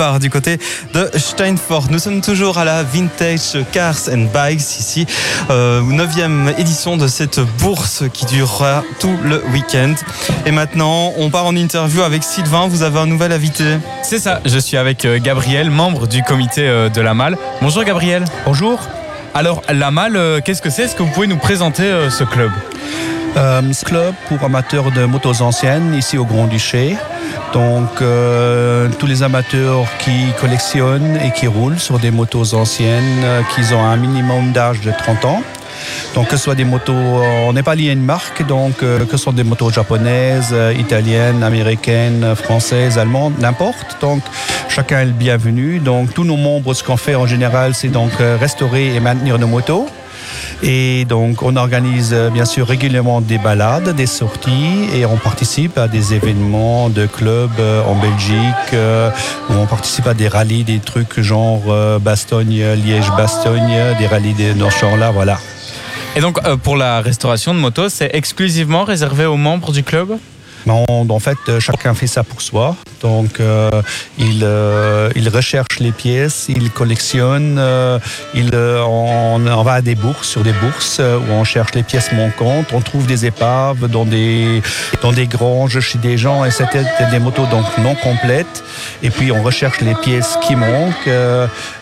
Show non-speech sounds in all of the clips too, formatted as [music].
part du côté de Steinfort. Nous sommes toujours à la Vintage Cars and Bikes ici, euh, 9 édition de cette bourse qui durera tout le week-end. Et maintenant, on part en interview avec Sylvain. Vous avez un nouvel invité. C'est ça, je suis avec euh, Gabriel, membre du comité euh, de la Malle. Bonjour Gabriel. Bonjour. Alors, la Malle, euh, qu'est-ce que c'est? Est-ce que vous pouvez nous présenter ce club? Euh, club pour amateurs de motos anciennes ici au Grand-Duché. Donc euh, tous les amateurs qui collectionnent et qui roulent sur des motos anciennes euh, qui ont un minimum d'âge de 30 ans. Donc que ce soit des motos, euh, on n'est pas lié à une marque, donc que ce soit des motos japonaises, italiennes, américaines, françaises, allemandes, n'importe. Donc chacun est le bienvenu. Donc tous nos membres, ce qu'on fait en général, c'est donc restaurer et maintenir nos motos. Et donc, on organise euh, bien sûr régulièrement des balades, des sorties et on participe à des événements de clubs euh, en Belgique euh, où on participe à des rallyes, des trucs genre Bastogne, Liège-Bastogne, des rallyes de dans ce là voilà. Et donc, pour la restauration de motos, c'est exclusivement réservé aux membres du club? Non, en fait, chacun fait ça pour soi. Donc, euh, il, euh, il recherche les pièces, il collectionne, euh, il, on, on, va à des bourses, sur des bourses où on cherche les pièces manquantes. On trouve des épaves dans des, dans des granges chez des gens et c'était des motos donc non complètes. Et puis, on recherche les pièces qui manquent.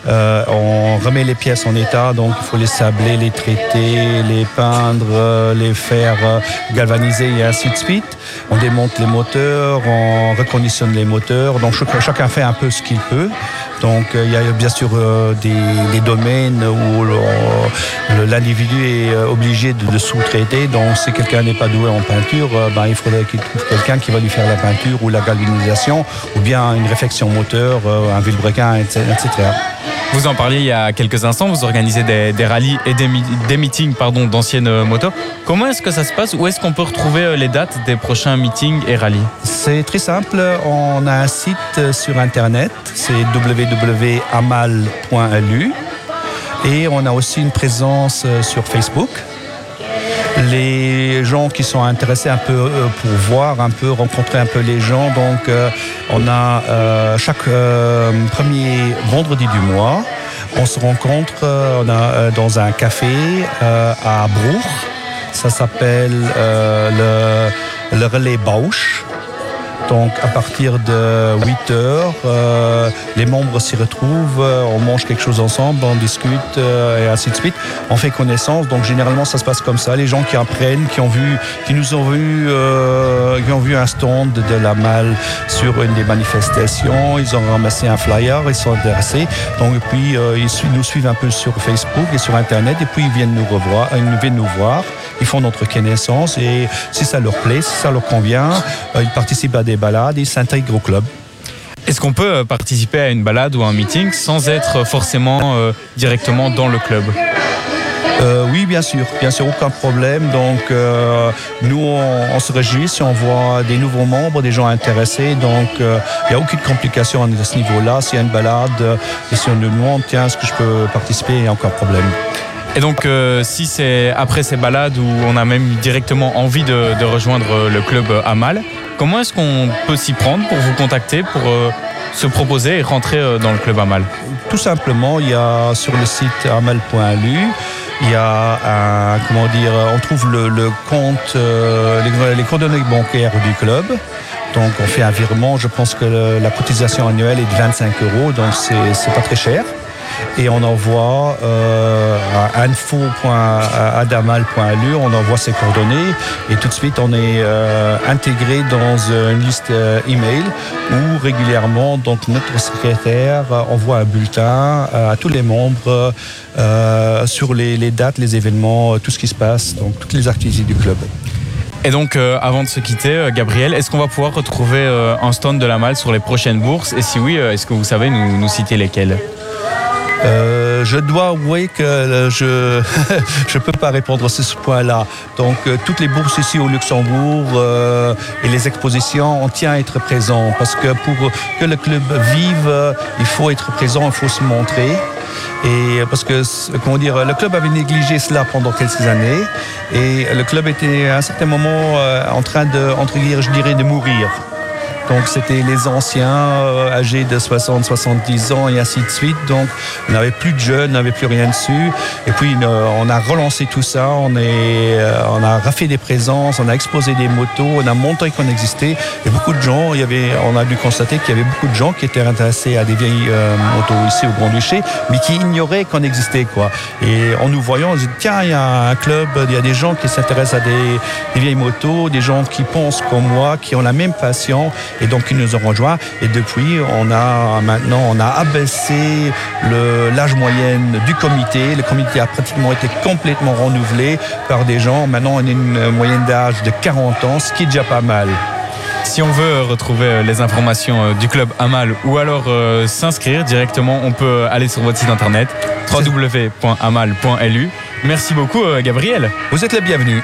on remet les pièces en état, donc il faut les sabler, les traiter, les peindre, les faire galvaniser et ainsi de suite. On démonte les moteurs, on reconditionne les moteurs. Donc chacun fait un peu ce qu'il peut. Donc euh, il y a bien sûr euh, des, domaines où l'individu est euh, obligé de, sous-traiter. Donc si quelqu'un n'est pas doué en peinture, ben, il faudrait qu'il trouve quelqu'un qui va lui faire la peinture ou la galvanisation ou bien une réflexion moteur, un vilebrequin, etc. Vous en parliez il y a quelques instants, vous organisez des, des rallyes et des, meetings d'anciennes motos. Comment est-ce que ça se passe? Où est-ce qu'on peut retrouver les dates des prochains meetings et rallyes? C'est très simple, on a un site sur internet, c'est www.amal.lu et on a aussi une présence sur Facebook les gens qui sont intéressés un peu euh, pour voir un peu, rencontrer un peu les gens. Donc, euh, on a euh, chaque premier vendredi du mois, on se rencontre dans un café à Brour. Ça s'appelle le, le relais Bausch. Donc à partir de 8 heures, euh, les membres s'y retrouvent, euh, on mange quelque chose ensemble, on discute euh, et ainsi de suite. On fait connaissance. Donc généralement ça se passe comme ça. Les gens qui apprennent, qui ont vu, qui nous ont vu, euh, qui ont vu un stand de la malle sur une des manifestations, ils ont ramassé un flyer, ils sont intéressés. Donc et puis euh, ils nous suivent un peu sur Facebook et sur Internet et puis ils viennent nous revoir, ils viennent nous voir, ils font notre connaissance et si ça leur plaît, si ça leur convient, ils participent à des balades, ils s'intègrent au club. Est-ce qu'on peut euh, participer à une balade ou un meeting sans être forcément euh, directement dans le club? Euh, oui, bien sûr, bien sûr, aucun problème. Donc, euh, nous, on, on, se réjouit si on voit des nouveaux membres, des gens intéressés. Donc, il euh, n'y a aucune complication à ce niveau-là. S'il y a une balade et si on nous demande, tiens, est-ce que je peux participer, il n'y a aucun problème. Et donc, euh, si c'est après ces balades où on a même directement envie de, de rejoindre le club Amal, comment est-ce qu'on peut s'y prendre pour vous contacter, pour euh, se proposer et rentrer euh, dans le club Amal? Tout simplement, il y a sur le site amal.lu, il y a un, comment dire, on trouve le, le compte, euh, les, les coordonnées bancaires du club. Donc on fait un virement, je pense que la cotisation annuelle est de 25 euros, donc c'est pas très cher et on envoie euh, à info.adamal.lu, on envoie ses coordonnées. Et tout de suite on est euh, intégré dans une liste euh, email où régulièrement donc notre secrétaire envoie un bulletin à tous les membres euh, sur les, dates, les événements, tout ce qui se passe, donc toutes les activités du club. Et donc, euh, avant de se quitter, euh, Gabriel, est-ce qu'on va pouvoir retrouver euh, un stand de la malle sur les prochaines bourses? Et si oui, euh, est-ce que vous savez nous, nous citer lesquelles? Euh, je dois avouer que euh, je [laughs] ne peux pas répondre à ce point-là. Donc, euh, toutes les bourses ici au Luxembourg euh, et les expositions, on tient à être présent parce que pour que le club vive, il faut être présent, il faut se montrer. Et parce que, comment dire, le club avait négligé cela pendant quelques années et le club était à un certain moment en train de, entre guillemets, je dirais, de mourir. Donc c'était les anciens euh, âgés de 60, 70 ans et ainsi de suite. Donc on n'avait plus de jeunes, on n'avait plus rien dessus. Et puis euh, on a relancé tout ça, on, est, euh, on a rafait des présences, on a exposé des motos, on a montré qu'on existait. Et beaucoup de gens, il y avait, on a dû constater qu'il y avait beaucoup de gens qui étaient intéressés à des vieilles euh, motos ici au Grand-Duché, mais qui ignoraient qu'on existait. Quoi. Et en nous voyant, on se dit tiens, il y a un club, il y a des gens qui s'intéressent à des, des vieilles motos, des gens qui pensent comme moi, qui ont la même passion, et donc qui nous ont rejoints. Et depuis, on a maintenant, on a abaissé l'âge moyenne du comité. Le comité a pratiquement été complètement renouvelé par des gens. Maintenant, on a une moyenne d'âge de 40 ans, ce qui est déjà pas mal. Si on veut retrouver euh, les informations euh, du club Amal ou alors euh, s'inscrire directement, on peut aller sur votre site internet www.amal.lu. Merci beaucoup, Gabriel. Vous êtes les bienvenus.